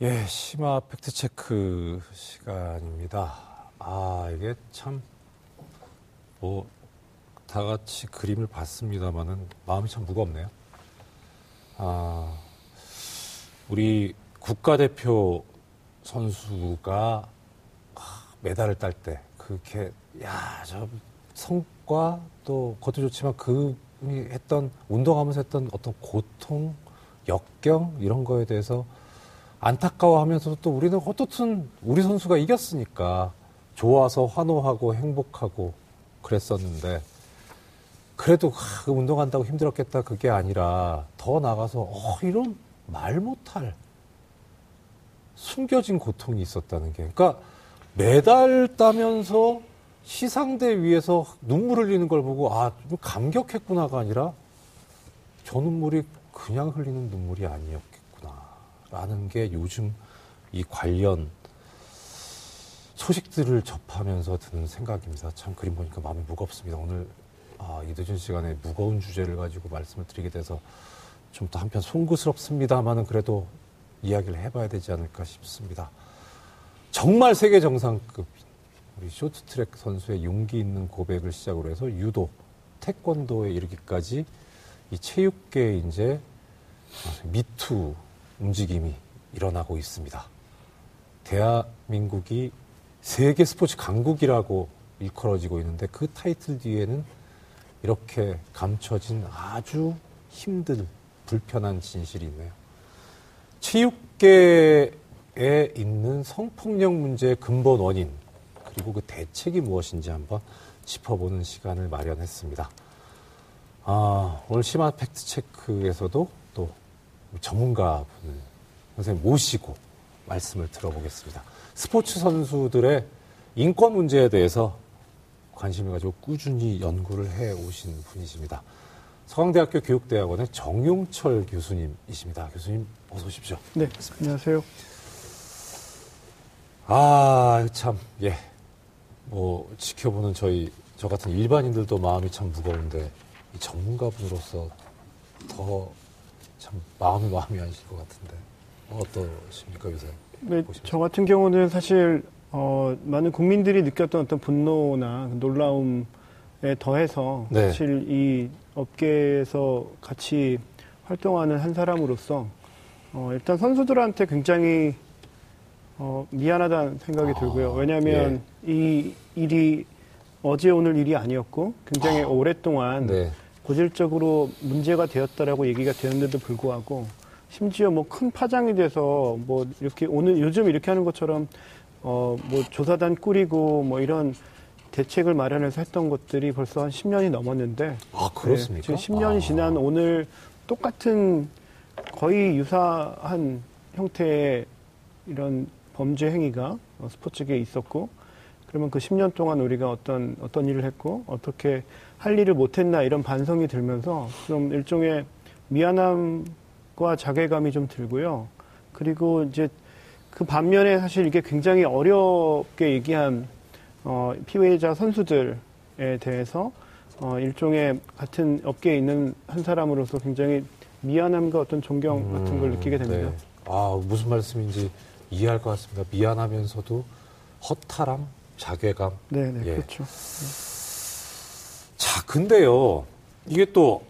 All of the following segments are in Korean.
예, 심화 팩트 체크 시간입니다. 아, 이게 참, 뭐, 다 같이 그림을 봤습니다만은 마음이 참 무겁네요. 아, 우리 국가대표 선수가 메달을 딸 때, 그렇게, 야, 저 성과 또 그것도 좋지만 그 했던, 운동하면서 했던 어떤 고통, 역경, 이런 거에 대해서 안타까워하면서도 또 우리는 어떻든 우리 선수가 이겼으니까 좋아서 환호하고 행복하고 그랬었는데 그래도 하, 그 운동한다고 힘들었겠다 그게 아니라 더 나가서 어, 이런 말 못할 숨겨진 고통이 있었다는 게. 그러니까 메달 따면서 시상대 위에서 눈물 흘리는 걸 보고 아 감격했구나가 아니라 저 눈물이 그냥 흘리는 눈물이 아니었고 라는 게 요즘 이 관련 소식들을 접하면서 드는 생각입니다. 참 그림 보니까 마음이 무겁습니다. 오늘 아, 이 늦은 시간에 무거운 주제를 가지고 말씀을 드리게 돼서 좀 또 한편 송구스럽습니다만은 그래도 이야기를 해봐야 되지 않을까 싶습니다. 정말 세계 정상급 우리 쇼트트랙 선수의 용기 있는 고백을 시작으로 해서 유도, 태권도에 이르기까지 이 체육계에 이제 미투 움직임이 일어나고 있습니다. 대한민국이 세계 스포츠 강국이라고 일컬어지고 있는데 그 타이틀 뒤에는 이렇게 감춰진 아주 힘들, 불편한 진실이 있네요. 체육계에 있는 성폭력 문제의 근본 원인, 그리고 그 대책이 무엇인지 한번 짚어보는 시간을 마련했습니다. 아, 오늘 심화 팩트 체크에서도 또 전문가분을 선생님 모시고 말씀을 들어보겠습니다. 스포츠 선수들의 인권 문제에 대해서 관심을 가지고 꾸준히 연구를 해 오신 분이십니다. 서강대학교 교육대학원의 정용철 교수님이십니다. 교수님 어서 오십시오. 네, 안녕하세요. 아, 참, 예. 뭐, 지켜보는 저희, 저 같은 일반인들도 마음이 참 무거운데, 이 전문가분으로서 더 참 마음이 마음이 아니실 것 같은데 어떠십니까 요새? 네, 저 같은 경우는 사실 어, 많은 국민들이 느꼈던 어떤 분노나 놀라움에 더해서 네. 사실 이 업계에서 같이 활동하는 한 사람으로서 어, 일단 선수들한테 굉장히 어, 미안하다는 생각이 아, 들고요. 왜냐하면 예. 이 일이 어제 오늘 일이 아니었고 굉장히 아, 오랫동안 네. 고질적으로 문제가 되었다라고 얘기가 되었는데도 불구하고 심지어 뭐 큰 파장이 돼서 뭐 이렇게 오늘 요즘 이렇게 하는 것처럼 어 뭐 조사단 꾸리고 뭐 이런 대책을 마련해서 했던 것들이 벌써 한 10년이 넘었는데 아 그렇습니까? 네, 지금 10년이 아. 지난 오늘 똑같은 거의 유사한 형태의 이런 범죄 행위가 스포츠계에 있었고 그러면 그 10년 동안 우리가 어떤 어떤 일을 했고 어떻게 할 일을 못했나 이런 반성이 들면서 좀 일종의 미안함과 자괴감이 좀 들고요. 그리고 이제 그 반면에 사실 이게 굉장히 어렵게 얘기한 어, 피해자 선수들에 대해서 어, 일종의 같은 업계에 있는 한 사람으로서 굉장히 미안함과 어떤 존경 같은 걸 느끼게 됩니다. 네. 아 무슨 말씀인지 이해할 것 같습니다. 미안하면서도 허탈함, 자괴감. 네, 네, 예. 그렇죠. 자, 근데요, 이게 또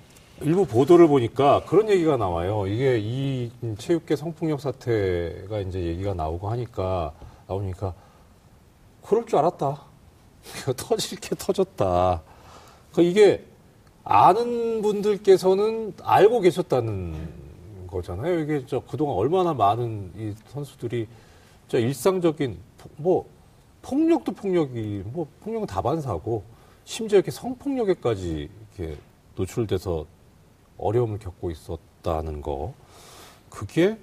일부 보도를 보니까 그런 얘기가 나와요. 이게 이 체육계 성폭력 사태가 이제 얘기가 나오고 하니까 나오니까 그럴 줄 알았다. 터질 게 터졌다. 그 이게 아는 분들께서는 알고 계셨다는 거잖아요. 이게 저 그동안 얼마나 많은 이 선수들이 저 일상적인 뭐 폭력도 폭력이 뭐 폭력은 다반사고 심지어 이렇게 성폭력에까지 이렇게 노출돼서 어려움을 겪고 있었다는 거 그게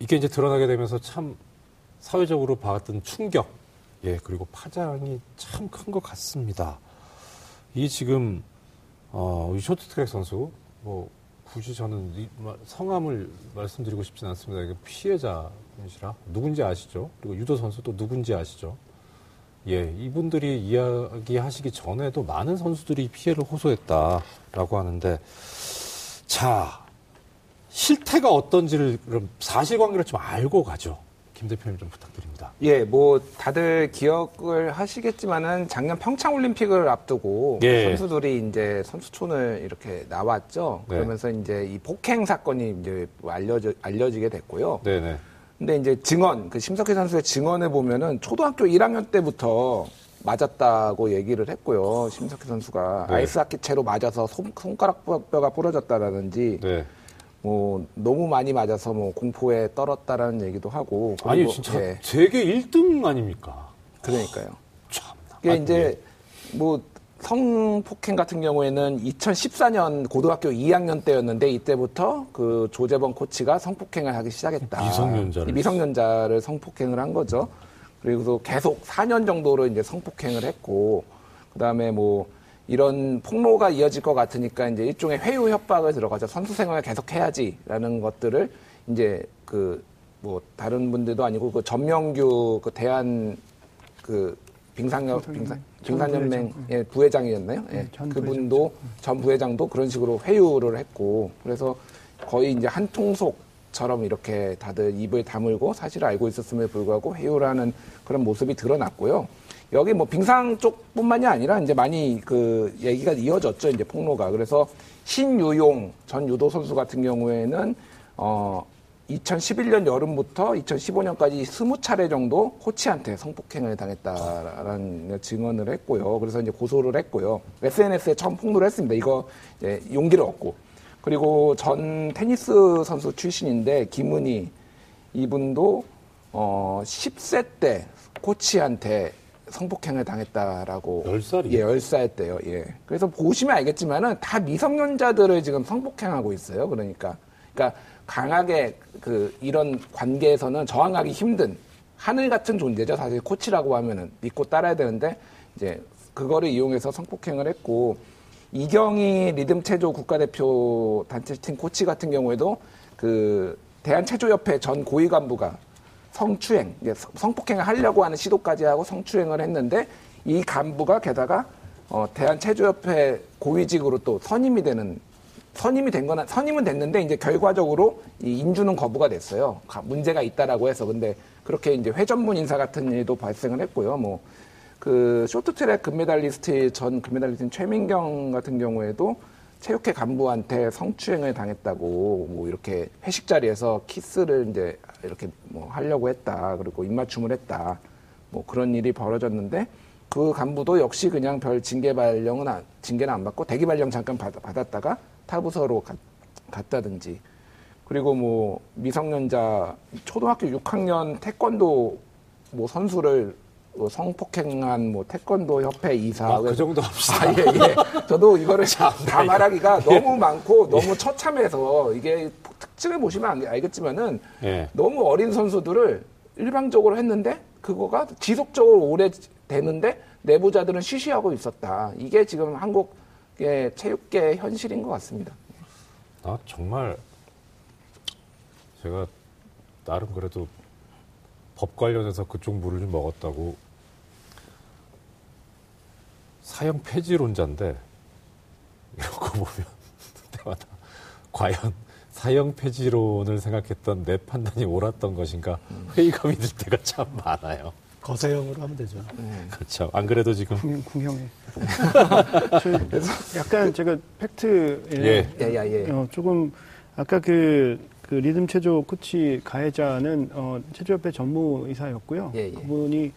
이게 이제 드러나게 되면서 참 사회적으로 받았던 충격 예 그리고 파장이 참 큰 것 같습니다. 이 지금 어, 이 쇼트트랙 선수 뭐 굳이 저는 성함을 말씀드리고 싶지는 않습니다. 이게 피해자 시라 누군지 아시죠? 그리고 유도 선수도 누군지 아시죠? 예, 이분들이 이야기하시기 전에도 많은 선수들이 피해를 호소했다라고 하는데, 자, 실태가 어떤지를 그럼 사실관계를 좀 알고 가죠. 김 대표님 좀 부탁드립니다. 예, 뭐 다들 기억을 하시겠지만은 작년 평창 올림픽을 앞두고 예. 선수들이 이제 선수촌을 이렇게 나왔죠. 네. 그러면서 이제 이 폭행 사건이 이제 알려져 알려지게 됐고요. 네 네. 근데 이제 증언, 그 심석희 선수의 증언을 보면은 초등학교 1학년 때부터 맞았다고 얘기를 했고요. 심석희 선수가 네. 아이스하키 채로 맞아서 손, 손가락 뼈가 부러졌다라든지 네. 뭐 너무 많이 맞아서 뭐 공포에 떨었다라는 얘기도 하고 아니 진짜 예. 세계 1등 아닙니까? 그러니까요. 참나. 이게 이제 뭐 성폭행 같은 경우에는 2014년 고등학교 2학년 때였는데 이때부터 그 조재범 코치가 성폭행을 하기 시작했다. 미성년자를 미성년자를 성폭행을 한 거죠. 그리고 계속 4년 정도로 이제 성폭행을 했고 그다음에 뭐 이런 폭로가 이어질 것 같으니까 이제 일종의 회유 협박을 들어가서 선수 생활을 계속 해야지라는 것들을 이제 그 뭐 다른 분들도 아니고 그 전명규 그 대한 그 빙상협 빙상 빙상연맹의 부회장이었나요? 예. 네, 그분도 전 부회장도 그런 식으로 회유를 했고 그래서 거의 이제 한 통속처럼 이렇게 다들 입을 다물고 사실을 알고 있었음에 불구하고 회유를 하는 그런 모습이 드러났고요. 여기 뭐 빙상 쪽뿐만이 아니라 이제 많이 그 얘기가 이어졌죠. 이제 폭로가. 그래서 신유용 전 유도 선수 같은 경우에는 어 2011년 여름부터 2015년까지 20차례 정도 코치한테 성폭행을 당했다라는 증언을 했고요. 그래서 이제 고소를 했고요. SNS에 처음 폭로를 했습니다. 이거 용기를 얻고. 그리고 전 테니스 선수 출신인데 김은희 이분도 어 10세 때 코치한테 성폭행을 당했다라고. 10살이? 예, 10살 때요. 예. 그래서 보시면 알겠지만은 다 미성년자들을 지금 성폭행하고 있어요. 그러니까. 그러니까 강하게 그 이런 관계에서는 저항하기 힘든 하늘 같은 존재죠. 사실 코치라고 하면은 믿고 따라야 되는데 이제 그거를 이용해서 성폭행을 했고 이경희 리듬 체조 국가대표 단체팀 코치 같은 경우에도 그 대한체조협회 전 고위 간부가 성추행, 성폭행을 하려고 하는 시도까지 하고 성추행을 했는데 이 간부가 게다가 어, 대한체조협회 고위직으로 또 선임이 되는 선임이 된 거나 선임은 됐는데 이제 결과적으로 이 인주는 거부가 됐어요. 문제가 있다라고 해서 근데 그렇게 이제 회전문 인사 같은 일도 발생을 했고요. 뭐 그 쇼트트랙 금메달리스트 전 금메달리스트 최민경 같은 경우에도 체육회 간부한테 성추행을 당했다고 뭐 이렇게 회식 자리에서 키스를 이제 이렇게 뭐 하려고 했다. 그리고 입맞춤을 했다. 뭐 그런 일이 벌어졌는데 그 간부도 역시 그냥 별 징계 발령은 안, 징계는 안 받고 대기 발령 잠깐 받, 받았다가 타부서로 가, 갔다든지 그리고 뭐 미성년자 초등학교 6학년 태권도 뭐 선수를 뭐 성폭행한 뭐 태권도 협회 이사 아, 그 정도 합시다. 아, 예, 예. 저도 이거를 다 말하기가 예. 너무 많고 너무 예. 처참해서 이게 특징을 보시면 알겠지만은 예. 너무 어린 선수들을 일방적으로 했는데 그거가 지속적으로 오래 되는데 내부자들은 쉬쉬하고 있었다. 이게 지금 한국 의 체육계 현실인 것 같습니다. 아 정말 제가 나름 그래도 법 관련해서 그쪽 물을 좀 먹었다고 사형 폐지론자인데 이러고 보면 때마다 과연 사형 폐지론을 생각했던 내 판단이 옳았던 것인가 회의감이 들 때가 참 많아요. 거세형으로 하면 되죠. 네. 그렇죠. 안 그래도 지금 궁, 궁형에. 약간 제가 팩트에 예. 예, 예, 예. 어, 조금 아까 그, 그 리듬 체조 코치 가해자는 어, 체조협회 전무 이사였고요. 예, 예. 그분이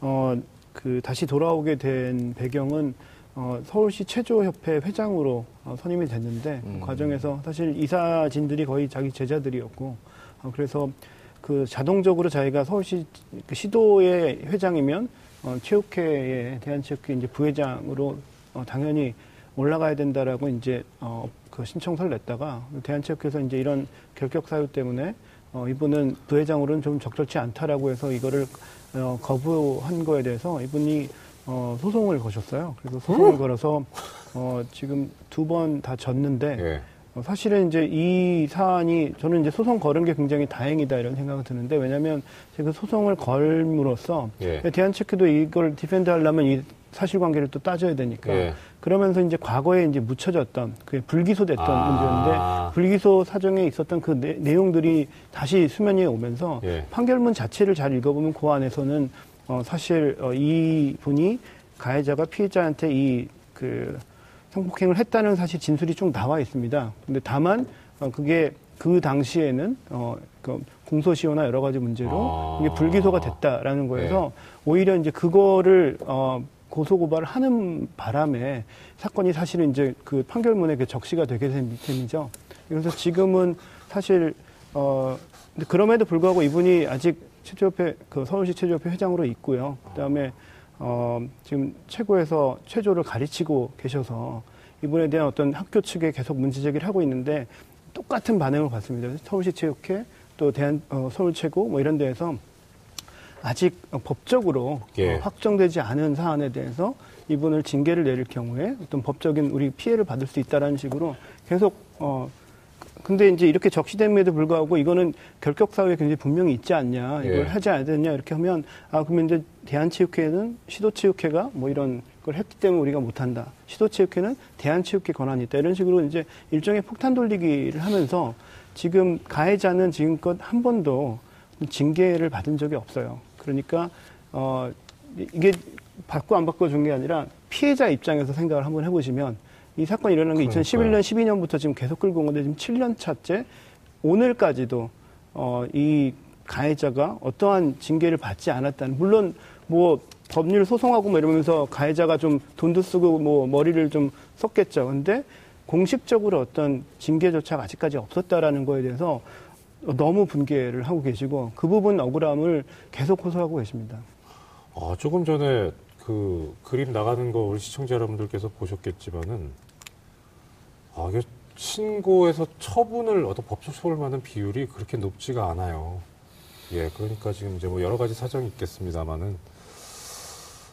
어, 그 다시 돌아오게 된 배경은 어, 서울시 체조협회 회장으로 어, 선임이 됐는데 음. 그 과정에서 사실 이사진들이 거의 자기 제자들이었고 어, 그래서 그 자동적으로 자기가 서울시 그 시도의 회장이면 어, 체육회의 대한체육회 이제 부회장으로 어, 당연히 올라가야 된다라고 이제 어, 그 신청서를 냈다가 대한체육회에서 이제 이런 결격 사유 때문에 어, 이분은 부회장으로는 좀 적절치 않다라고 해서 이거를 어, 거부한 거에 대해서 이분이 어, 소송을 거셨어요. 그래서 소송을 음? 걸어서 어, 지금 두 번 다 졌는데 예. 어, 사실은 이제 이 사안이 저는 이제 소송 걸은 게 굉장히 다행이다 이런 생각이 드는데 왜냐하면 제가 소송을 걸므로써 예. 대한체육회도 이걸 defend 하려면 이 사실관계를 또 따져야 되니까 예. 그러면서 이제 과거에 이제 묻혀졌던 그 불기소됐던 아. 문제였는데 불기소 사정에 있었던 그 내, 용들이 다시 수면 위에 오면서 예. 판결문 자체를 잘 읽어보면 그 안에서는 어, 사실 어, 이 분이 가해자가 피해자한테 이그 성폭행을 했다는 사실 진술이 쭉 나와 있습니다. 근데 다만 어, 그게 그 당시에는 어, 그 공소시효나 여러 가지 문제로 아. 이게 불기소가 됐다라는 거에서 오히려 이제 그거를 어, 고소 고발을 하는 바람에 사건이 사실은 이제 그 판결문에 그 적시가 되게 된 셈이죠. 그래서 지금은 사실 어 근데 그럼에도 불구하고 이분이 아직 체조협회 그 서울시 체조협회 회장으로 있고요. 그다음에 어 지금 최고에서 체조를 가르치고 계셔서 이분에 대한 어떤 학교 측에 계속 문제 제기를 하고 있는데 똑같은 반응을 받습니다. 서울시 체육회 또 대한 어, 서울 최고 뭐 이런 데에서 아직 법적으로 예. 어, 확정되지 않은 사안에 대해서 이분을 징계를 내릴 경우에 어떤 법적인 우리 피해를 받을 수 있다라는 식으로 계속 어 근데 이제 이렇게 적시됨에도 불구하고 이거는 결격 사유에 굉장히 분명히 있지 않냐 이걸 예. 하지 않아야 되냐 이렇게 하면 아 그러면 이제 대한체육회는 시도체육회가 뭐 이런 걸 했기 때문에 우리가 못한다 시도체육회는 대한체육회 권한이 있다 이런 식으로 이제 일종의 폭탄 돌리기를 하면서 지금 가해자는 지금껏 한 번도 징계를 받은 적이 없어요. 그러니까 어 이게 받고 안 받고 준 게 아니라 피해자 입장에서 생각을 한번 해보시면 이 사건이 일어난 게 그러니까요. 2011년, 12년부터 지금 계속 끌고 온 건데 지금 7년 차째 오늘까지도 어, 이 가해자가 어떠한 징계를 받지 않았다는 물론 뭐 법률 소송하고 뭐 이러면서 가해자가 좀 돈도 쓰고 뭐 머리를 좀 썼겠죠. 근데 공식적으로 어떤 징계조차가 아직까지 없었다라는 거에 대해서 너무 분개를 하고 계시고 그 부분 억울함을 계속 호소하고 계십니다. 아, 조금 전에 그 그림 나가는 거 우리 시청자 여러분들께서 보셨겠지만은 아, 이게 신고에서 처분을 어떤 법적 처분을 받는 비율이 그렇게 높지가 않아요. 예, 그러니까 지금 이제 뭐 여러 가지 사정이 있겠습니다만은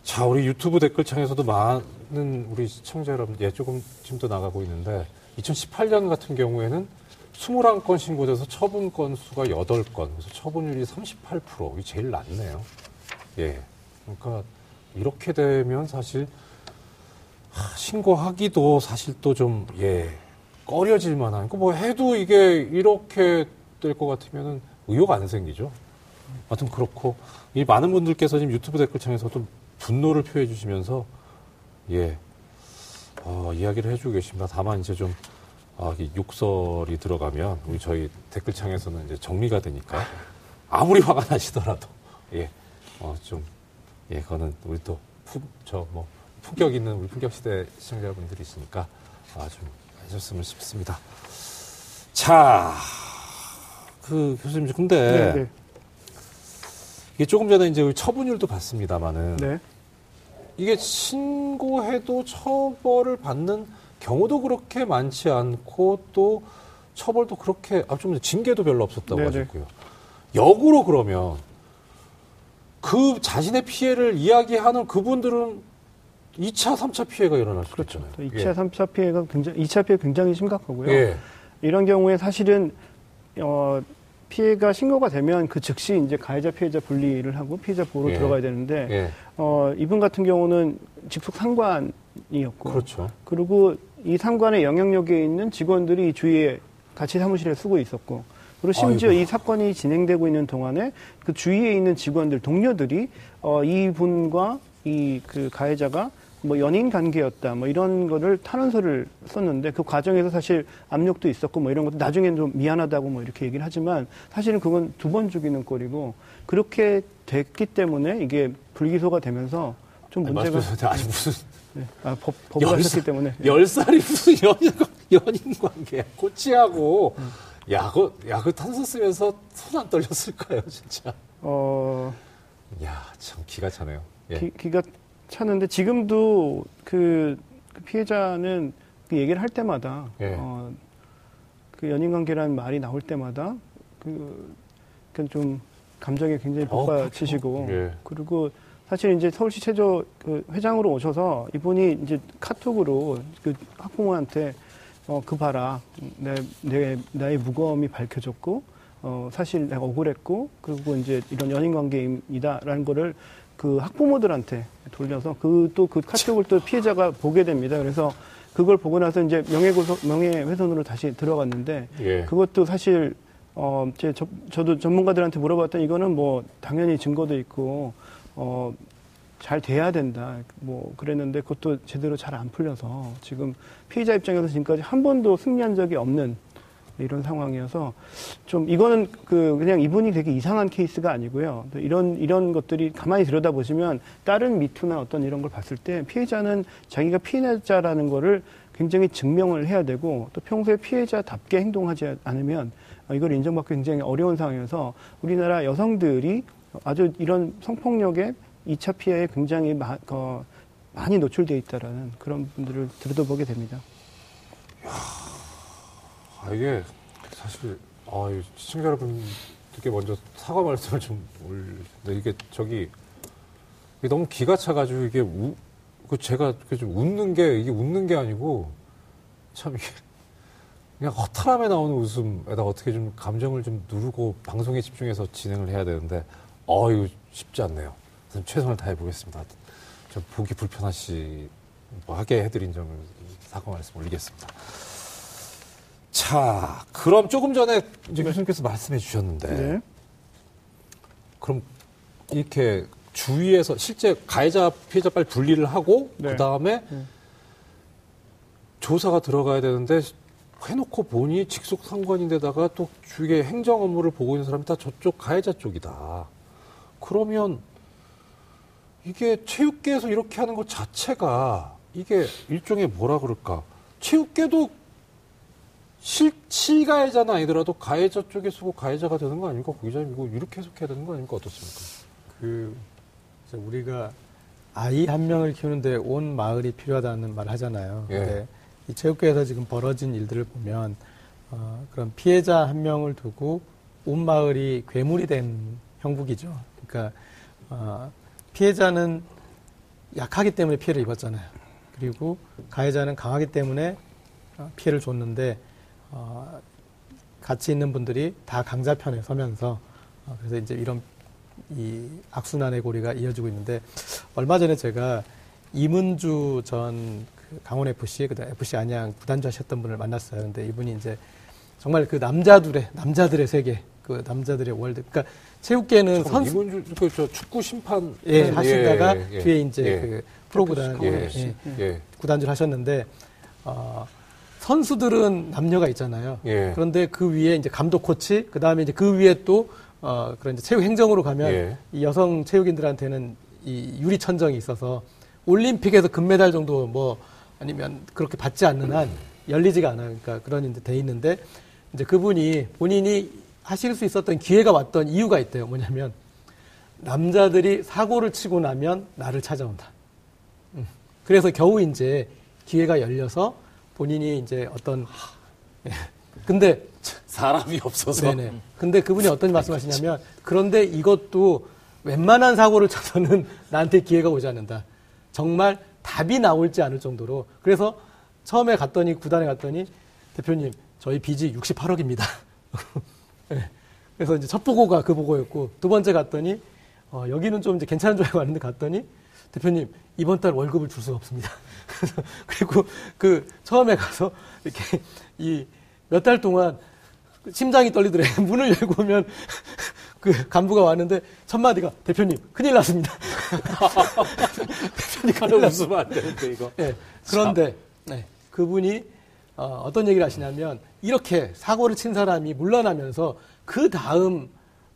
자, 우리 유튜브 댓글창에서도 많은 우리 시청자 여러분, 예, 조금 지금 더 나가고 있는데 2018년 같은 경우에는 21건 신고돼서 처분 건수가 8건, 그래서 처분율이 38%, 이게 제일 낮네요. 예. 그러니까 이렇게 되면 사실 하, 신고하기도 사실 또 좀 예. 꺼려질 만한. 그뭐 해도 이게 이렇게 될 것 같으면은 의욕 안 생기죠. 하여튼 그렇고 이 많은 분들께서 지금 유튜브 댓글창에서도 분노를 표해 주시면서 예. 어, 이야기를 해주고 계십니다. 다만 이제 좀 아, 이 욕설이 들어가면 우리 저희 댓글창에서는 이제 정리가 되니까 아무리 화가 나시더라도 예, 어, 좀 예, 그거는 우리 또 품, 저 뭐, 품격 있는 우리 품격 시대 시청자분들이시니까 아, 좀 해줬으면 싶습니다. 자, 그 교수님, 근데 네, 이게 조금 전에 이제 우리 처분율도 봤습니다만은 네. 이게 신고해도 처벌을 받는 경우도 그렇게 많지 않고 또 처벌도 그렇게 아, 좀 징계도 별로 없었다고 네네. 하셨고요. 역으로 그러면 그 자신의 피해를 이야기하는 그분들은 2차, 3차 피해가 일어날 수 그렇죠. 있잖아요. 2차, 3차 피해가 굉장히 2차 피해 굉장히 심각하고요. 예. 이런 경우에 사실은 어 피해가 신고가 되면 그 즉시 이제 가해자 피해자 분리를 하고 피해자 보호로 예. 들어가야 되는데 예. 어 이분 같은 경우는 직속 상관이었고 그렇죠. 그리고 이 상관의 영향력에 있는 직원들이 이 주위에 같이 사무실에 쓰고 있었고 그리고 심지어 아이고. 이 사건이 진행되고 있는 동안에 그 주위에 있는 직원들 동료들이 어 이분과 이 그 가해자가 뭐 연인 관계였다 뭐 이런 거를 탄원서를 썼는데 그 과정에서 사실 압력도 있었고 뭐 이런 것도 나중에는 좀 미안하다고 뭐 이렇게 얘기를 하지만 사실은 그건 두 번 죽이는 꼴이고 그렇게 됐기 때문에 이게 불기소가 되면서 좀 아니, 문제가 말씀하셨는데 아직 무슨 네. 아, 법, 법을 열 하셨기 살- 때문에 열 살이 무슨 연인, 연인 관계야. 코치하고. 야, 그, 야, 그 탄소 쓰면서 손 안 떨렸을까요, 진짜? 어 야, 참 기가 차네요. 예. 기, 기가 차는데 지금도 그, 그 피해자는 그 얘기를 할 때마다 예. 어, 그 연인 관계라는 말이 나올 때마다 그, 그좀 감정이 굉장히 어, 복받치시고 그렇죠. 예. 그리고 사실 이제 서울시 체조 그 회장으로 오셔서 이분이 이제 카톡으로 그 학부모한테 어, 그 봐라. 내, 내, 나의 무거움이 밝혀졌고, 어, 사실 내가 억울했고, 그리고 이제 이런 연인 관계입니다라는 거를 그 학부모들한테 돌려서 그 또 그 카톡을 또 피해자가 보게 됩니다. 그래서 그걸 보고 나서 이제 명예고소, 명예훼손으로 다시 들어갔는데, 예. 그것도 사실 어, 제, 저, 저도 전문가들한테 물어봤더니 이거는 뭐 당연히 증거도 있고, 어, 잘 돼야 된다. 뭐 그랬는데 그것도 제대로 잘 안 풀려서 지금 피의자 입장에서 지금까지 한 번도 승리한 적이 없는 이런 상황이어서 좀 이거는 그 그냥 이분이 되게 이상한 케이스가 아니고요. 이런 이런 것들이 가만히 들여다 보시면 다른 미투나 어떤 이런 걸 봤을 때 피해자는 자기가 피해자라는 거를 굉장히 증명을 해야 되고 또 평소에 피해자답게 행동하지 않으면 이걸 인정받기 굉장히 어려운 상황이어서 우리나라 여성들이 아주 이런 성폭력에 2차 피해에 굉장히 마, 어, 많이 노출되어 있다라는 그런 분들을 들여다보게 됩니다. 야, 아, 이게 사실 아, 시청자 여러분들께 먼저 사과 말씀을 좀 올리는데 이게 저기 이게 너무 기가 차가지고 이게 우, 그 제가 좀 웃는 게 이게 웃는 게 아니고 참 이게 그냥 허탈함에 나오는 웃음에다 어떻게 좀 감정을 좀 누르고 방송에 집중해서 진행을 해야 되는데 어 이거 쉽지 않네요. 최선을 다해 보겠습니다. 좀 보기 불편하시 뭐 하게 해드린 점을 사과 말씀 올리겠습니다. 자, 그럼 조금 전에 이제 교수님께서 말씀해 주셨는데, 네. 그럼 이렇게 주위에서 실제 가해자 피해자 빨리 분리를 하고 네. 그 다음에 네. 조사가 들어가야 되는데 해놓고 보니 직속 상관인데다가 또 주위에 행정 업무를 보고 있는 사람이 다 저쪽 가해자 쪽이다. 그러면 이게 체육계에서 이렇게 하는 것 자체가 이게 일종의 뭐라 그럴까. 체육계도 실, 실가해자는 아니더라도 가해자 쪽에 쓰고 가해자가 되는 거 아닙니까? 고기자님 이거 이렇게 해석해야 되는 거 아닙니까? 어떻습니까? 그, 우리가 아이 한 명을 키우는데 온 마을이 필요하다는 말 하잖아요. 예. 근데 이 체육계에서 지금 벌어진 일들을 보면 어, 그런 피해자 한 명을 두고 온 마을이 괴물이 된 형국이죠. 그러니까 어, 피해자는 약하기 때문에 피해를 입었잖아요. 그리고 가해자는 강하기 때문에 어, 피해를 줬는데 어, 같이 있는 분들이 다 강자 편에 서면서 어, 그래서 이제 이런 이 악순환의 고리가 이어지고 있는데 얼마 전에 제가 이문주 전그 강원 FC 그다음 FC 안양 구단주 하셨던 분을 만났어요. 근데 이분이 이제 정말 그 남자들의 남자들의 세계 그 남자들의 월드 그러니까 체육계는 선수 이문주 그저 축구 심판 예, 하시다가 예, 예, 뒤에 이제 예. 그 프로 구단 예, 예, 예. 구단주를 하셨는데 어, 선수들은 남녀가 있잖아요. 예. 그런데 그 위에 이제 감독 코치 그 다음에 이제 그 위에 또 어, 그런 이제 체육 행정으로 가면 이 여성 체육인들한테는 이 유리 천정이 있어서 올림픽에서 금메달 정도 뭐 아니면 그렇게 받지 않는 한 열리지가 않아요. 그러니까 그런 이제 돼 있는데 이제 그분이 본인이 하실 수 있었던 기회가 왔던 이유가 있대요. 뭐냐면 남자들이 사고를 치고 나면 나를 찾아온다. 음. 그래서 겨우 이제 기회가 열려서 본인이 이제 어떤 예. 근데 사람이 없어서 네네. 근데 그분이 어떤 말씀하시냐면 그런데 이것도 웬만한 사고를 쳐서는 나한테 기회가 오지 않는다. 정말 답이 나올지 않을 정도로 그래서 처음에 갔더니 구단에 갔더니 대표님 저희 빚이 68억입니다. 네. 그래서 이제 첫 보고가 그 보고였고 두 번째 갔더니 어, 여기는 좀 이제 괜찮은 줄 알고 왔는데 갔더니 대표님 이번 달 월급을 줄 수가 없습니다. 그리고 그 처음에 가서 이렇게 이 몇 달 동안 심장이 떨리더래. 문을 열고 오면 그 간부가 왔는데 첫 마디가 대표님 큰일 났습니다. 대표님 큰일 났으면 안 되는데 이거. 네, 그런데 네, 그분이 어, 어떤 얘기를 하시냐면 이렇게 사고를 친 사람이 물러나면서 그 다음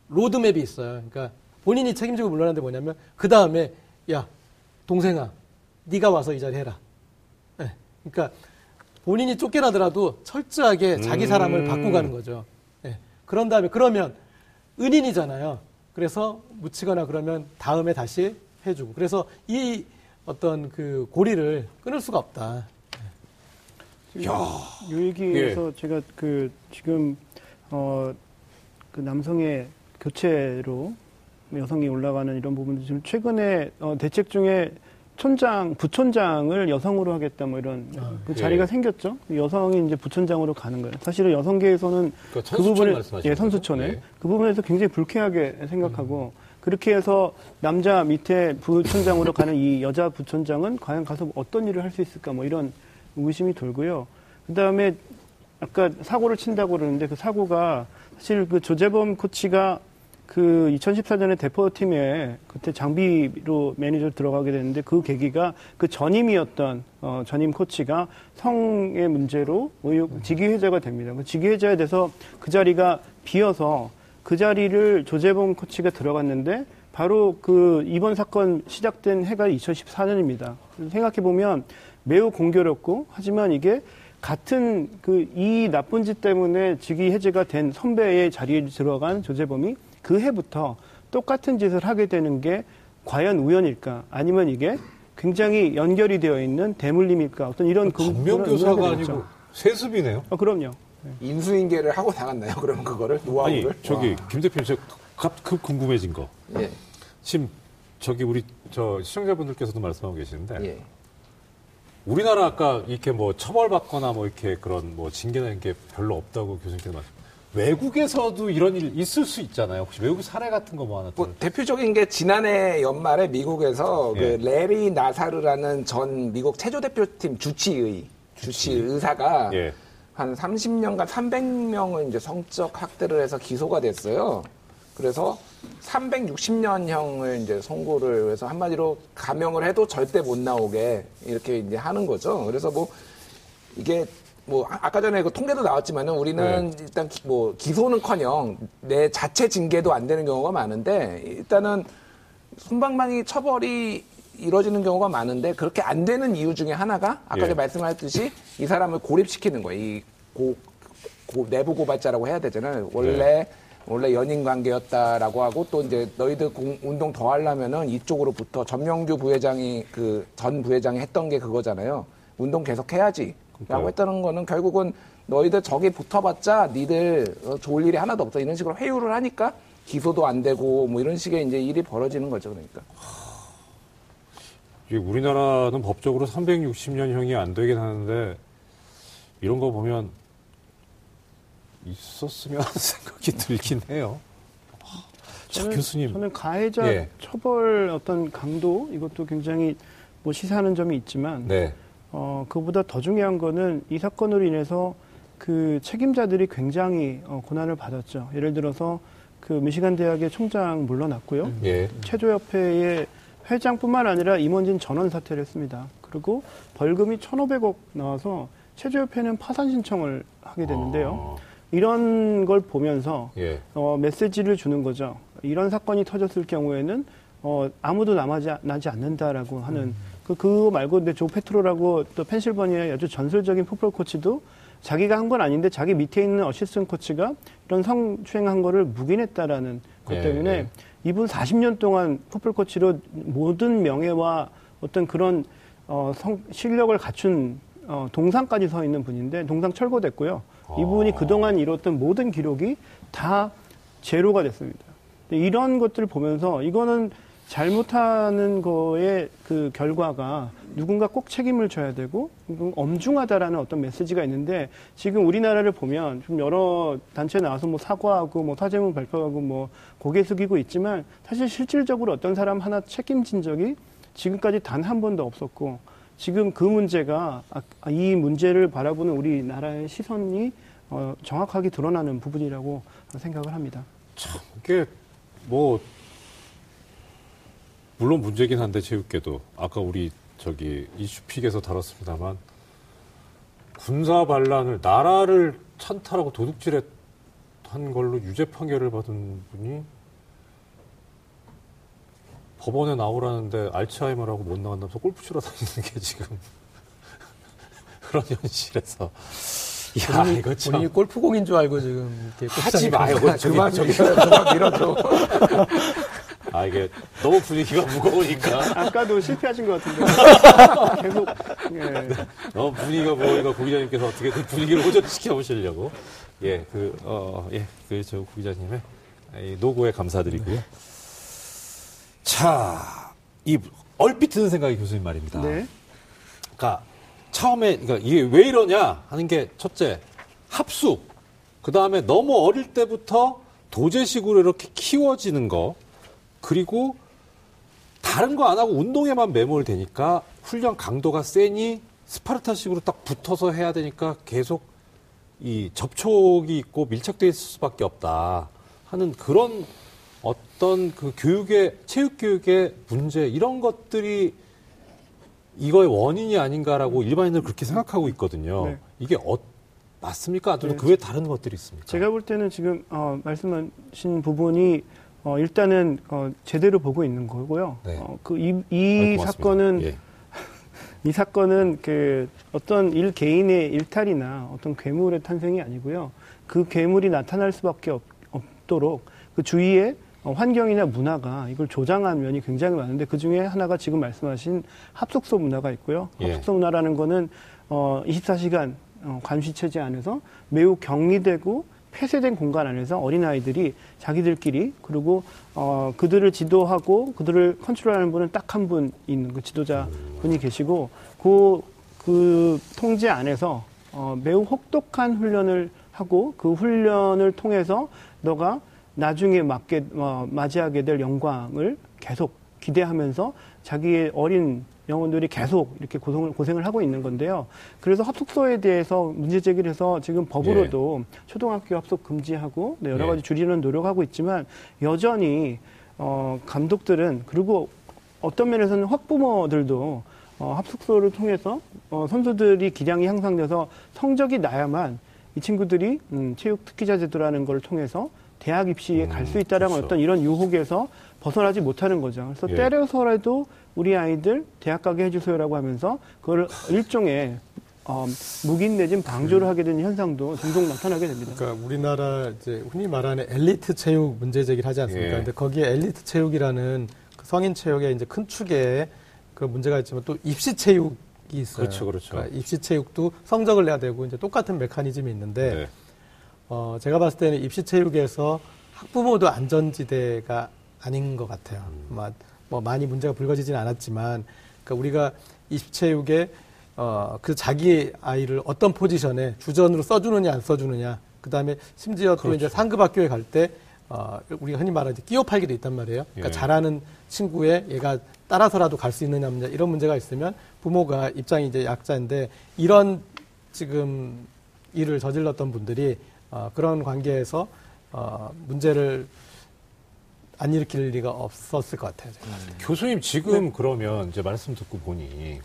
로드맵이 있어요. 그러니까 본인이 책임지고 물러나는데 뭐냐면 그 다음에 야 동생아 네가 와서 이 자리 해라. 네. 그러니까 본인이 쫓겨나더라도 철저하게 자기 사람을 음. 바꾸고 가는 거죠. 네. 그런 다음에 그러면 은인이잖아요. 그래서 묻히거나 그러면 다음에 다시 해주고. 그래서 이 어떤 그 고리를 끊을 수가 없다. 야. 이 얘기에서 예. 제가 그 지금 어 그 남성의 교체로 여성이 올라가는 이런 부분들 지금 최근에 어 대책 중에 촌장, 부촌장을 여성으로 하겠다 뭐 이런 아, 그 자리가 예. 생겼죠. 여성이 이제 부촌장으로 가는 거예요. 사실은 여성계에서는 그러니까 그 부분에 예, 선수촌에 예. 그 부분에서 굉장히 불쾌하게 생각하고 음. 그렇게 해서 남자 밑에 부촌장으로 가는 이 여자 부촌장은 과연 가서 어떤 일을 할 수 있을까 뭐 이런 의심이 돌고요. 그 다음에 아까 사고를 친다고 그러는데 그 사고가 사실 그 조재범 코치가 그 2014년에 대표팀에 그때 장비로 매니저 들어가게 됐는데 그 계기가 그 전임이었던 어, 전임 코치가 성의 문제로 의혹 직위해제가 됩니다. 그 직위해제에 대해서 그 자리가 비어서 그 자리를 조재범 코치가 들어갔는데 바로 그 이번 사건 시작된 해가 2014년입니다. 생각해 보면 매우 공교롭고 하지만 이게 같은 그 이 나쁜 짓 때문에 직위 해제가 된 선배의 자리에 들어간 조재범이 그 해부터 똑같은 짓을 하게 되는 게 과연 우연일까? 아니면 이게 굉장히 연결이 되어 있는 대물림일까? 어떤 이런 근명교사가 아니고 세습이네요. 어, 그럼요. 네. 인수인계를 하고 나갔나요? 그러면 그거를 노하우를? 아니 저기 김 대표님 저급 궁금해진 거. 예. 지금 저기 우리 저 시청자분들께서도 말씀하고 계시는데 예. 우리나라 아까 이렇게 뭐 처벌받거나 뭐 이렇게 그런 뭐 징계나 이런 게 별로 없다고 교수님께서 말씀. 외국에서도 이런 일 있을 수 있잖아요. 혹시 외국 사례 같은 거 뭐 하나? 뭐 대표적인 게 지난해 연말에 미국에서 예. 그 레리 나사르라는 전 미국 체조 대표팀 주치의 주치, 의사가 예. 한 30년간 300명을 이제 성적 학대를 해서 기소가 됐어요. 그래서 360년형을 이제 선고를 해서 한마디로 감형을 해도 절대 못 나오게 이렇게 이제 하는 거죠. 그래서 뭐 이게 뭐 아, 아까 전에 그 통계도 나왔지만은 우리는 네. 일단 기, 뭐 기소는커녕 내 자체 징계도 안 되는 경우가 많은데 일단은 손방망이 처벌이 이루어지는 경우가 많은데 그렇게 안 되는 이유 중에 하나가 아까 예. 말씀하셨듯이 이 사람을 고립시키는 거예요. 이 고, 고, 내부 고발자라고 해야 되잖아요. 원래 네. 원래 연인 관계였다라고 하고 또 이제 너희들 공, 운동 더 하려면은 이쪽으로부터 전명규 부회장이 그 전 부회장이 했던 게 그거잖아요. 운동 계속 해야지. 라고 했다는 거는 결국은 너희들 저기 붙어봤자 니들 어, 좋을 일이 하나도 없다 이런 식으로 회유를 하니까 기소도 안 되고 뭐 이런 식의 이제 일이 벌어지는 거죠 그러니까. 우리나라는 법적으로 360년형이 안 되긴 하는데 이런 거 보면 있었으면 하는 생각이 들긴 해요. 자, 교수님. 저는 가해자 예. 처벌 어떤 강도 이것도 굉장히 뭐 시사하는 점이 있지만 네. 어, 그보다 더 중요한 거는 이 사건으로 인해서 그 책임자들이 굉장히 어, 고난을 받았죠. 예를 들어서 그 미시간 대학의 총장 물러났고요. 음. 예. 체조협회의 회장뿐만 아니라 임원진 전원 사퇴를 했습니다. 그리고 벌금이 1,500억 나와서 체조협회는 파산 신청을 하게 됐는데요. 아. 이런 걸 보면서 예. 어, 메시지를 주는 거죠. 이런 사건이 터졌을 경우에는 어, 아무도 남아지 나지 않는다라고 하는 음. 그, 그거 말고 근데 조 페트로라고 또 펜실버니아의 아주 전설적인 풋볼 코치도 자기가 한 건 아닌데 자기 밑에 있는 어시스턴 코치가 이런 성추행한 거를 묵인했다라는 것 예, 때문에 예. 이분 40년 동안 풋볼 코치로 모든 명예와 어떤 그런 어, 성, 실력을 갖춘 어, 동상까지 서 있는 분인데 동상 철거됐고요. 이분이 아. 그동안 이뤘던 모든 기록이 다 제로가 됐습니다. 이런 것들을 보면서 이거는 잘못하는 거에 그 결과가 누군가 꼭 책임을 져야 되고 엄중하다라는 어떤 메시지가 있는데 지금 우리나라를 보면 좀 여러 단체 나와서 뭐 사과하고 뭐 사죄문 발표하고 뭐 고개 숙이고 있지만 사실 실질적으로 어떤 사람 하나 책임진 적이 지금까지 단 한 번도 없었고 지금 그 문제가 아, 이 문제를 바라보는 우리나라의 시선이 어, 정확하게 드러나는 부분이라고 생각을 합니다. 참, 이게 뭐 물론 문제긴 한데 체육계도 아까 우리 저기 이슈픽에서 다뤘습니다만 군사 반란을 나라를 찬탈하고 도둑질한 걸로 유죄 판결을 받은 분이 법원에 나오라는데 알츠하이머라고 못 나간다면서 골프 치러 다니는 게 지금 그런 현실에서 야, 본인이, 이거 참. 본인이 골프공인 줄 알고 지금 이렇게 하지 마요. 그만 저기 그만 밀어줘. 아 이게 너무 분위기가 무거우니까. 아까도 실패하신 것 같은데. 계속. 예. 너무 분위기가 무거우니까 고 기자님께서 어떻게든 분위기를 호전시켜 보시려고. 예, 그, 어, 예, 그, 저, 고 기자님의 이 노고에 감사드리고요. 자, 이 얼핏 드는 생각이 교수님 말입니다. 네. 그러니까 처음에 그러니까 이게 왜 이러냐 하는 게 첫째 합숙, 그 다음에 너무 어릴 때부터 도제식으로 이렇게 키워지는 거, 그리고 다른 거 안 하고 운동에만 매몰되니까 훈련 강도가 세니 스파르타식으로 딱 붙어서 해야 되니까 계속 이 접촉이 있고 밀착되어 있을 수밖에 없다 하는 그런 어떤 그 교육의 체육 교육의 문제 이런 것들이 이거의 원인이 아닌가라고 일반인들 그렇게 생각하고 있거든요. 네. 이게 어, 맞습니까? 아니면 네. 그외 다른 것들이 있습니까? 제가 볼 때는 지금 어, 말씀하신 부분이 어, 일단은 어, 제대로 보고 있는 거고요. 네. 어, 그이 이 사건은 예. 이 사건은 그 어떤 일 개인의 일탈이나 어떤 괴물의 탄생이 아니고요. 그 괴물이 나타날 수밖에 없, 없도록 그 주위에 어, 환경이나 문화가 이걸 조장한 면이 굉장히 많은데 그 중에 하나가 지금 말씀하신 합숙소 문화가 있고요. 예. 합숙소 문화라는 거는 어 24시간 어, 감시 체제 안에서 매우 격리되고 폐쇄된 공간 안에서 어린아이들이 자기들끼리 그리고 어 그들을 지도하고 그들을 컨트롤하는 분은 딱 한 분 있는 그 지도자 분이 계시고 그, 그 통제 안에서 어 매우 혹독한 훈련을 하고 그 훈련을 통해서 너가 나중에 맞게 어, 맞이하게 될 영광을 계속 기대하면서 자기의 어린 영혼들이 계속 이렇게 고생을, 고생을 하고 있는 건데요. 그래서 합숙소에 대해서 문제 제기를 해서 지금 법으로도 예. 초등학교 합숙 금지하고 네, 여러 예. 가지 줄이는 노력하고 있지만 여전히 어, 감독들은 그리고 어떤 면에서는 학부모들도 어, 합숙소를 통해서 어, 선수들이 기량이 향상돼서 성적이 나야만 이 친구들이 음, 체육 특기자 제도라는 걸 통해서 대학 입시에 음, 갈수 있다라는 그렇죠. 어떤 이런 유혹에서 벗어나지 못하는 거죠. 그래서 예. 때려서라도 우리 아이들 대학 가게 해주세요라고 하면서 그걸 일종의 어, 묵인 내진 방조를 하게 되는 현상도 종종 나타나게 됩니다. 그러니까 우리나라 이제 흔히 말하는 엘리트 체육 문제 제기를 하지 않습니까? 예. 근데 거기에 엘리트 체육이라는 그 성인 체육의 이제 큰 축에 그 문제가 있지만 또 입시 체육이 있어요. 그렇죠, 그렇죠. 그러니까 입시 체육도 성적을 내야 되고 이제 똑같은 메커니즘이 있는데 네. 어, 제가 봤을 때는 입시 체육에서 학부모도 안전지대가 아닌 것 같아요. 음. 뭐, 뭐 많이 문제가 불거지진 않았지만, 그러니까 우리가 입시체육에 어, 그 자기 아이를 어떤 포지션에 주전으로 써주느냐 안 써주느냐, 그 다음에 심지어 그렇죠. 또 이제 상급 학교에 갈 때, 어, 우리가 흔히 말하는 끼어 팔기도 있단 말이에요. 그러니까 예. 잘하는 친구에 얘가 따라서라도 갈 수 있느냐 문제, 이런 문제가 있으면 부모가 입장이 이제 약자인데 이런 지금 일을 저질렀던 분들이 어, 그런 관계에서 어, 문제를 안 일으킬 리가 없었을 것 같아요. 음. 교수님 지금 네. 그러면 이제 말씀 듣고 보니,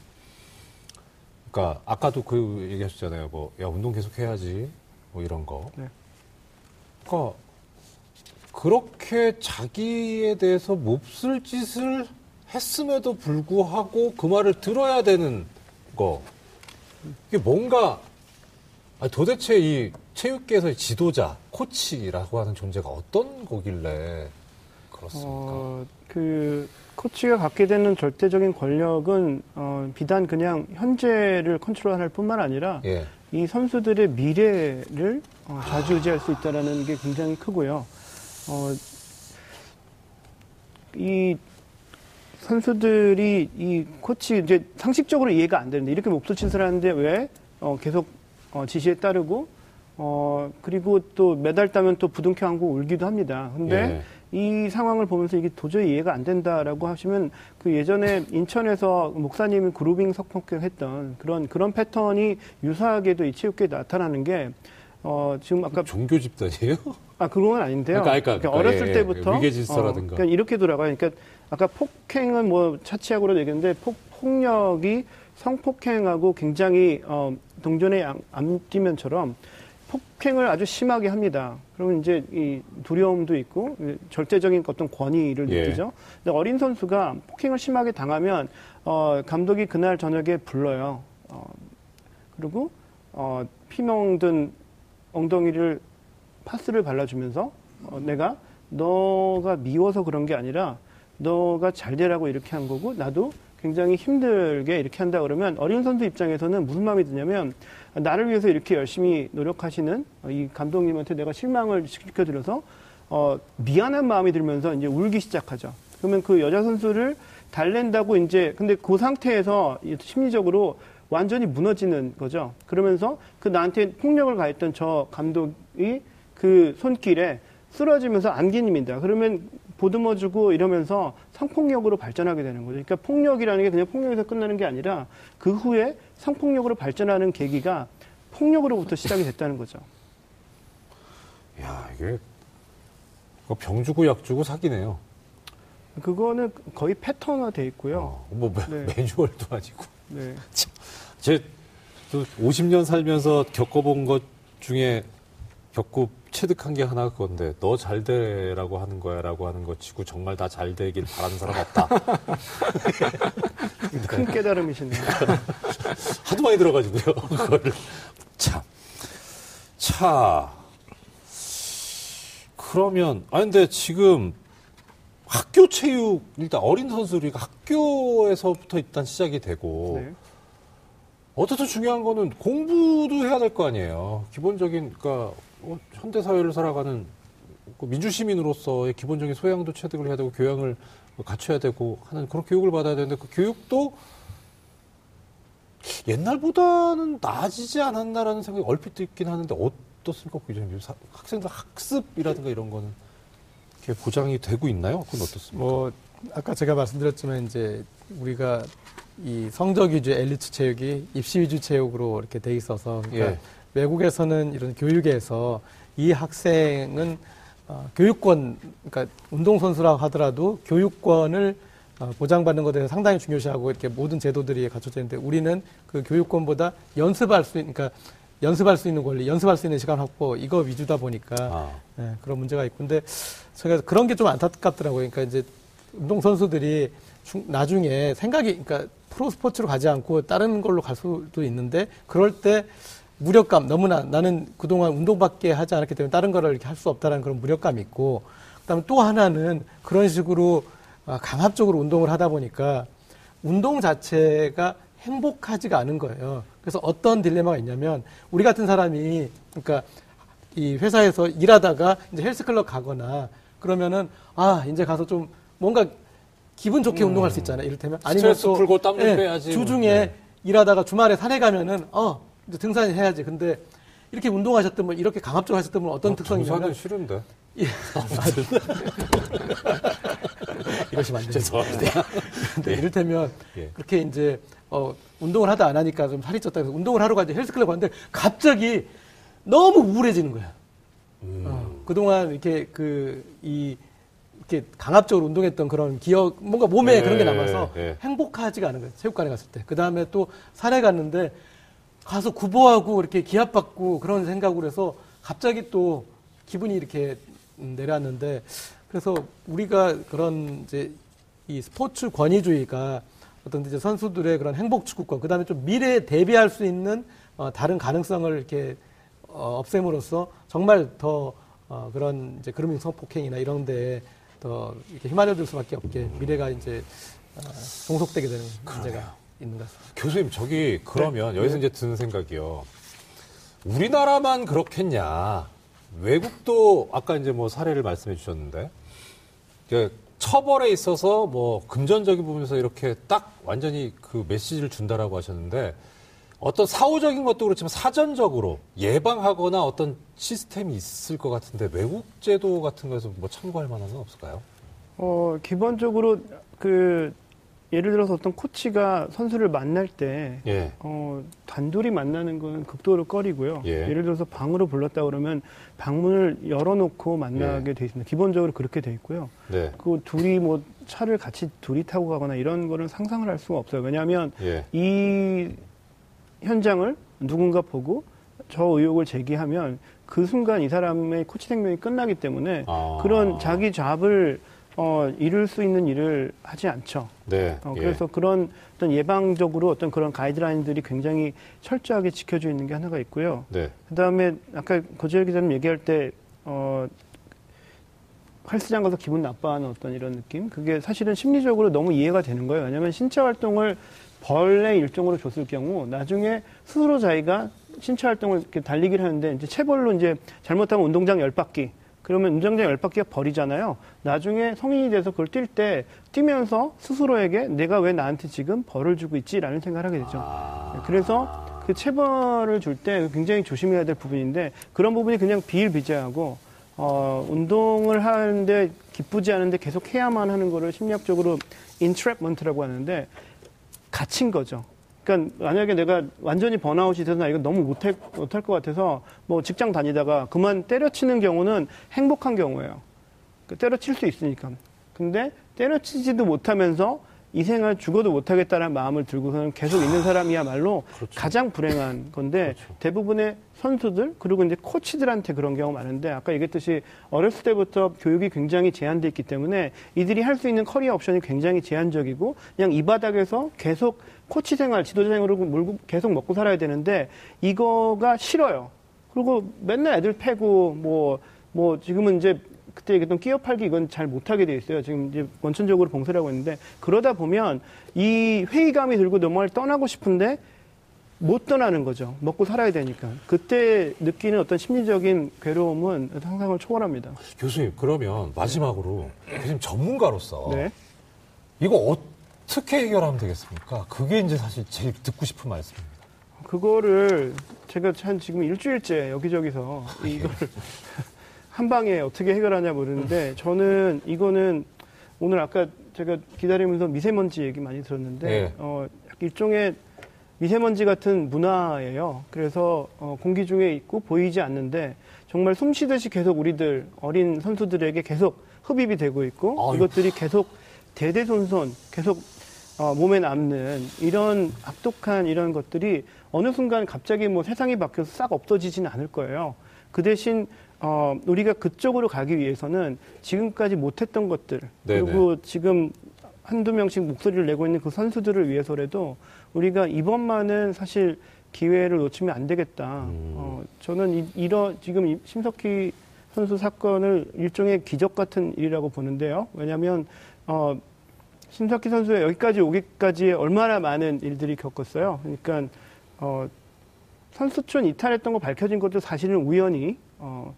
그러니까 아까도 그 얘기하셨잖아요. 뭐, 야 운동 계속 해야지, 뭐 이런 거. 네. 그러니까 그렇게 자기에 대해서 몹쓸 짓을 했음에도 불구하고 그 말을 들어야 되는 거. 이게 뭔가 아니, 도대체 이 체육계에서의 지도자, 코치라고 하는 존재가 어떤 거길래 그렇습니까? 어, 그 코치가 갖게 되는 절대적인 권력은 어, 비단 그냥 현재를 컨트롤할 뿐만 아니라 예. 이 선수들의 미래를 어, 좌지우지할 수 있다라는 게 굉장히 크고요. 어, 이 선수들이 이 코치 이제 상식적으로 이해가 안 되는데 이렇게 목소 짓을 하는데 왜 어, 계속 어, 지시에 따르고 어, 그리고 또 매달 따면 또 부둥켜 안고 울기도 합니다. 근데 예. 이 상황을 보면서 이게 도저히 이해가 안 된다라고 하시면 그 예전에 인천에서 목사님이 그루빙 성폭행 했던 그런, 그런 패턴이 유사하게도 이 체육계에 나타나는 게 어, 지금 아까. 종교 집단이에요? 아, 그런 건 아닌데요. 그러니까, 그러니까, 그러니까 어렸을 예, 때부터. 위계 질서라든가. 어, 그러니까 이렇게 돌아가요. 그러니까 아까 폭행은 뭐 차치하고로 얘기했는데 폭, 폭력이 성폭행하고 굉장히 어, 동전의 앞뒤면처럼 폭행을 아주 심하게 합니다. 그러면 이제 이 두려움도 있고 절대적인 어떤 권위를 예. 느끼죠. 근데 어린 선수가 폭행을 심하게 당하면 어, 감독이 그날 저녁에 불러요. 어, 그리고 어, 피멍든 엉덩이를 파스를 발라주면서 어, 내가 너가 미워서 그런 게 아니라 너가 잘 되라고 이렇게 한 거고 나도 굉장히 힘들게 이렇게 한다 그러면 어린 선수 입장에서는 무슨 마음이 드냐면 나를 위해서 이렇게 열심히 노력하시는 이 감독님한테 내가 실망을 시켜드려서 어, 미안한 마음이 들면서 이제 울기 시작하죠. 그러면 그 여자 선수를 달랜다고 이제 근데 그 상태에서 심리적으로 완전히 무너지는 거죠. 그러면서 그 나한테 폭력을 가했던 저 감독이 그 손길에 쓰러지면서 안기님입니다. 그러면 보듬어주고 이러면서 성폭력으로 발전하게 되는 거죠. 그러니까 폭력이라는 게 그냥 폭력에서 끝나는 게 아니라 그 후에 성폭력으로 발전하는 계기가 폭력으로부터 시작이 됐다는 거죠. 야 이게 병 주고 약 주고 사기네요. 그거는 거의 패턴화 돼 있고요. 어, 뭐 네. 매뉴얼도 아니고. 네. 제 50년 살면서 겪어본 것 중에 겪고 체득한 게 하나 그건데 너 잘 되라고 하는 거야 라고 하는 거 치고 정말 다 잘 되길 바라는 사람 없다. 큰 깨달음이시네요. 하도 많이 들어가지고요. 그거를 참. 차. 그러면 아 근데 지금 학교 체육 일단 어린 선수들이 학교에서부터 일단 시작이 되고 네. 어쨌든 중요한 거는 공부도 해야 될 거 아니에요. 기본적인 그러니까 어, 현대 사회를 살아가는 그 민주 시민으로서의 기본적인 소양도 체득을 해야 되고 교양을 갖춰야 되고 하는 그런 교육을 받아야 되는데 그 교육도 옛날보다는 나아지지 않았나라는 생각이 얼핏 들긴 하는데 어떻습니까? 학생들 학습이라든가 이런 거는 이렇게 보장이 되고 있나요? 그건 어떻습니까? 뭐 아까 제가 말씀드렸지만 이제 우리가 이 성적 위주 엘리트 체육이 입시 위주 체육으로 이렇게 돼 있어서 그러니까 예. 외국에서는 이런 교육에서 이 학생은 어, 교육권, 그러니까 운동선수라고 하더라도 교육권을 어, 보장받는 것에 대해서 상당히 중요시하고 이렇게 모든 제도들이 갖춰져 있는데 우리는 그 교육권보다 연습할 수, 그러니까 연습할 수 있는 권리, 연습할 수 있는 시간 확보 이거 위주다 보니까 아. 네, 그런 문제가 있고 근데 제가 그런 게 좀 안타깝더라고요. 그러니까 이제 운동 선수들이 나중에 생각이 그러니까 프로 스포츠로 가지 않고 다른 걸로 갈 수도 있는데 그럴 때 무력감 너무나 나는 그동안 운동밖에 하지 않았기 때문에 다른 거를 이렇게 할 수 없다는 그런 무력감이 있고 그다음에 또 하나는 그런 식으로 아, 강압적으로 운동을 하다 보니까 운동 자체가 행복하지가 않은 거예요. 그래서 어떤 딜레마가 있냐면 우리 같은 사람이 그러니까 이 회사에서 일하다가 이제 헬스클럽 가거나 그러면은 아 이제 가서 좀 뭔가 기분 좋게 음. 운동할 수 있잖아요. 이를테면 아니면 또 풀고 땀좀 예, 빼야지. 주중에 네. 일하다가 주말에 산에 가면은 어 이제 등산 해야지. 근데 이렇게 운동하셨던 이렇게 강압적으로 하셨던 어떤 어, 특성이냐면 등산은 싫은데. 예. 이러시면 안. 죄송합니다. 네. 이를테면 예. 그렇게 이제 어, 운동을 하다 안 하니까 좀 살이 쪘다 그래서 운동을 하러 가지 헬스클럽 갔는데 갑자기 너무 우울해지는 거야. 음. 어, 그동안 이렇게 그, 이, 이렇게 강압적으로 운동했던 그런 기억, 뭔가 몸에 네, 그런 게 남아서 네. 행복하지가 않은 거예요. 체육관에 갔을 때. 그 다음에 또 산에 갔는데 가서 구보하고 이렇게 기합받고 그런 생각으로 해서 갑자기 또 기분이 이렇게 내려왔는데 그래서 우리가 그런 이제 이 스포츠 권위주의가 어떤 이제 선수들의 그런 행복 추구권, 그 다음에 좀 미래에 대비할 수 있는 어, 다른 가능성을 이렇게 어, 없앰으로써 정말 더 어, 그런 이제 그루밍 성폭행이나 이런 데에 더 이렇게 휘말려들 수밖에 없게 미래가 이제 어, 종속되게 되는 문제가 있는 것 같습니다. 교수님, 저기 그러면 네. 여기서 네. 이제 드는 생각이요. 우리나라만 그렇겠냐. 외국도 아까 이제 뭐 사례를 말씀해 주셨는데 처벌에 있어서 뭐 금전적인 부분에서 이렇게 딱 완전히 그 메시지를 준다라고 하셨는데 어떤 사후적인 것도 그렇지만 사전적으로 예방하거나 어떤 시스템이 있을 것 같은데 외국 제도 같은 거에서 뭐 참고할 만한 건 없을까요? 어, 기본적으로 그 예를 들어서 어떤 코치가 선수를 만날 때 예. 어, 단둘이 만나는 거는 극도로 꺼리고요. 예. 를 들어서 방으로 불렀다 그러면 방문을 열어놓고 만나게 예. 돼 있습니다. 기본적으로 그렇게 돼 있고요. 네. 그 둘이 뭐 차를 같이 둘이 타고 가거나 이런 거는 상상을 할 수가 없어요. 왜냐하면 예. 이 현장을 누군가 보고 저 의혹을 제기하면 그 순간 이 사람의 코치 생명이 끝나기 때문에 아. 그런 자기 잡을 어, 이룰 수 있는 일을 하지 않죠. 네. 어, 그래서 예. 그런 어떤 예방적으로 어떤 그런 가이드라인들이 굉장히 철저하게 지켜져 있는 게 하나가 있고요. 네. 그 다음에 아까 고재열 기자님 얘기할 때, 어, 헬스장 가서 기분 나빠하는 어떤 이런 느낌? 그게 사실은 심리적으로 너무 이해가 되는 거예요. 왜냐하면 신체 활동을 벌레 일종으로 줬을 경우 나중에 스스로 자기가 신체 활동을 이렇게 달리기를 하는데 이제 체벌로 이제 잘못하면 운동장 열 바퀴 그러면 운동장 열 바퀴가 벌이잖아요. 나중에 성인이 돼서 그걸 뛸 때 뛰면서 스스로에게 내가 왜 나한테 지금 벌을 주고 있지라는 생각을 하게 되죠. 아... 그래서 그 체벌을 줄 때 굉장히 조심해야 될 부분인데 그런 부분이 그냥 비일비재하고 어, 운동을 하는데 기쁘지 않은데 계속 해야만 하는 거를 심리학적으로 entrapment라고 하는데 갇힌 거죠. 그러니까 만약에 내가 완전히 번아웃이 돼서 나 이거 너무 못할, 못할 것 같아서 뭐 직장 다니다가 그만 때려치는 경우는 행복한 경우예요. 그 때려칠 수 있으니까. 근데 때려치지도 못하면서 이 생활 죽어도 못하겠다는 마음을 들고서는 계속 있는 사람이야말로 그렇죠. 가장 불행한 건데 그렇죠. 대부분의 선수들 그리고 이제 코치들한테 그런 경우 많은데 아까 얘기했듯이 어렸을 때부터 교육이 굉장히 제한돼 있기 때문에 이들이 할 수 있는 커리어 옵션이 굉장히 제한적이고 그냥 이 바닥에서 계속 코치 생활, 지도자 생활을 물고 계속 먹고 살아야 되는데 이거가 싫어요. 그리고 맨날 애들 패고 뭐뭐 뭐 지금은 이제 그때 얘기했던 끼어 팔기 이건 잘 못하게 돼 있어요. 지금 이제 원천적으로 봉쇄라고 했는데 그러다 보면 이 회의감이 들고 너무 떠나고 싶은데 못 떠나는 거죠. 먹고 살아야 되니까. 그때 느끼는 어떤 심리적인 괴로움은 상상을 초월합니다. 교수님, 그러면 마지막으로 교수님 전문가로서 네. 이거 어떻게 해결하면 되겠습니까? 그게 이제 사실 제일 듣고 싶은 말씀입니다. 그거를 제가 한 지금 일주일째 여기저기서 이걸 한 방에 어떻게 해결하냐 모르는데 저는 이거는 오늘 아까 제가 기다리면서 미세먼지 얘기 많이 들었는데 네. 어, 일종의 미세먼지 같은 문화예요. 그래서 어, 공기 중에 있고 보이지 않는데 정말 숨 쉬듯이 계속 우리들 어린 선수들에게 계속 흡입이 되고 있고 아유. 이것들이 계속 대대손손 계속 어, 몸에 남는 이런 악독한 이런 것들이 어느 순간 갑자기 뭐 세상이 바뀌어서 싹 없어지지는 않을 거예요. 그 대신 어, 우리가 그쪽으로 가기 위해서는 지금까지 못했던 것들 네네. 그리고 지금 한두 명씩 목소리를 내고 있는 그 선수들을 위해서라도 우리가 이번만은 사실 기회를 놓치면 안 되겠다. 음. 어, 저는 이, 이런 지금 심석희 선수 사건을 일종의 기적 같은 일이라고 보는데요. 왜냐하면 어, 심석희 선수가 여기까지 오기까지에 얼마나 많은 일들이 겪었어요. 그러니까 어, 선수촌 이탈했던 거 밝혀진 것도 사실은 우연히 어,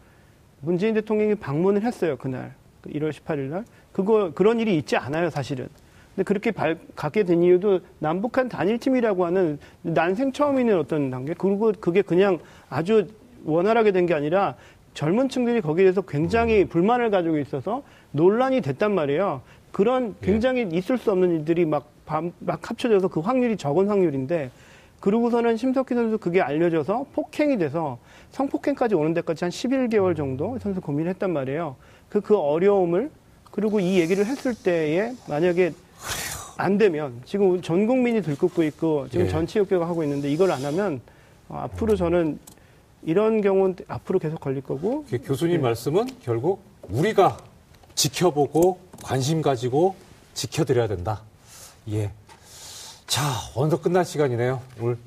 문재인 대통령이 방문을 했어요 그날 1월 18일 날 그거 그런 일이 있지 않아요 사실은. 근데 그렇게 발, 갖게 된 이유도 남북한 단일팀이라고 하는 난생 처음 있는 어떤 단계 그리고 그게 그냥 아주 원활하게 된 게 아니라 젊은 층들이 거기에 대해서 굉장히 불만을 가지고 있어서 논란이 됐단 말이에요. 그런 예. 굉장히 있을 수 없는 일들이 막, 막 합쳐져서 그 확률이 적은 확률인데 그러고서는 심석희 선수 그게 알려져서 폭행이 돼서 성폭행까지 오는 데까지 한 11개월 정도 선수 고민을 했단 말이에요. 그, 그 어려움을 그리고 이 얘기를 했을 때에 만약에 안 되면 지금 전 국민이 들끓고 있고 지금 예. 전체육계가 하고 있는데 이걸 안 하면 어, 앞으로 저는 이런 경우는 앞으로 계속 걸릴 거고. 교수님 예. 말씀은 결국 우리가 지켜보고 관심 가지고 지켜드려야 된다. 예. 자, 어느덧 끝날 시간이네요. 오늘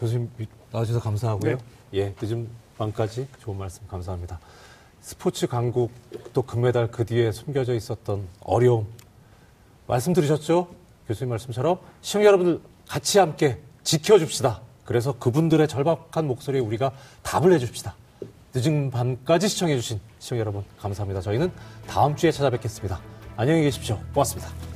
교수님 나와주셔서 감사하고요. 네. 예, 늦은 밤까지 좋은 말씀 감사합니다. 스포츠 강국 또 금메달 그 뒤에 숨겨져 있었던 어려움 말씀 들으셨죠? 교수님 말씀처럼 시청자 여러분들 같이 함께 지켜줍시다. 그래서 그분들의 절박한 목소리에 우리가 답을 해줍시다. 늦은 밤까지 시청해주신 시청자 여러분 감사합니다. 저희는 다음 주에 찾아뵙겠습니다. 안녕히 계십시오. 고맙습니다.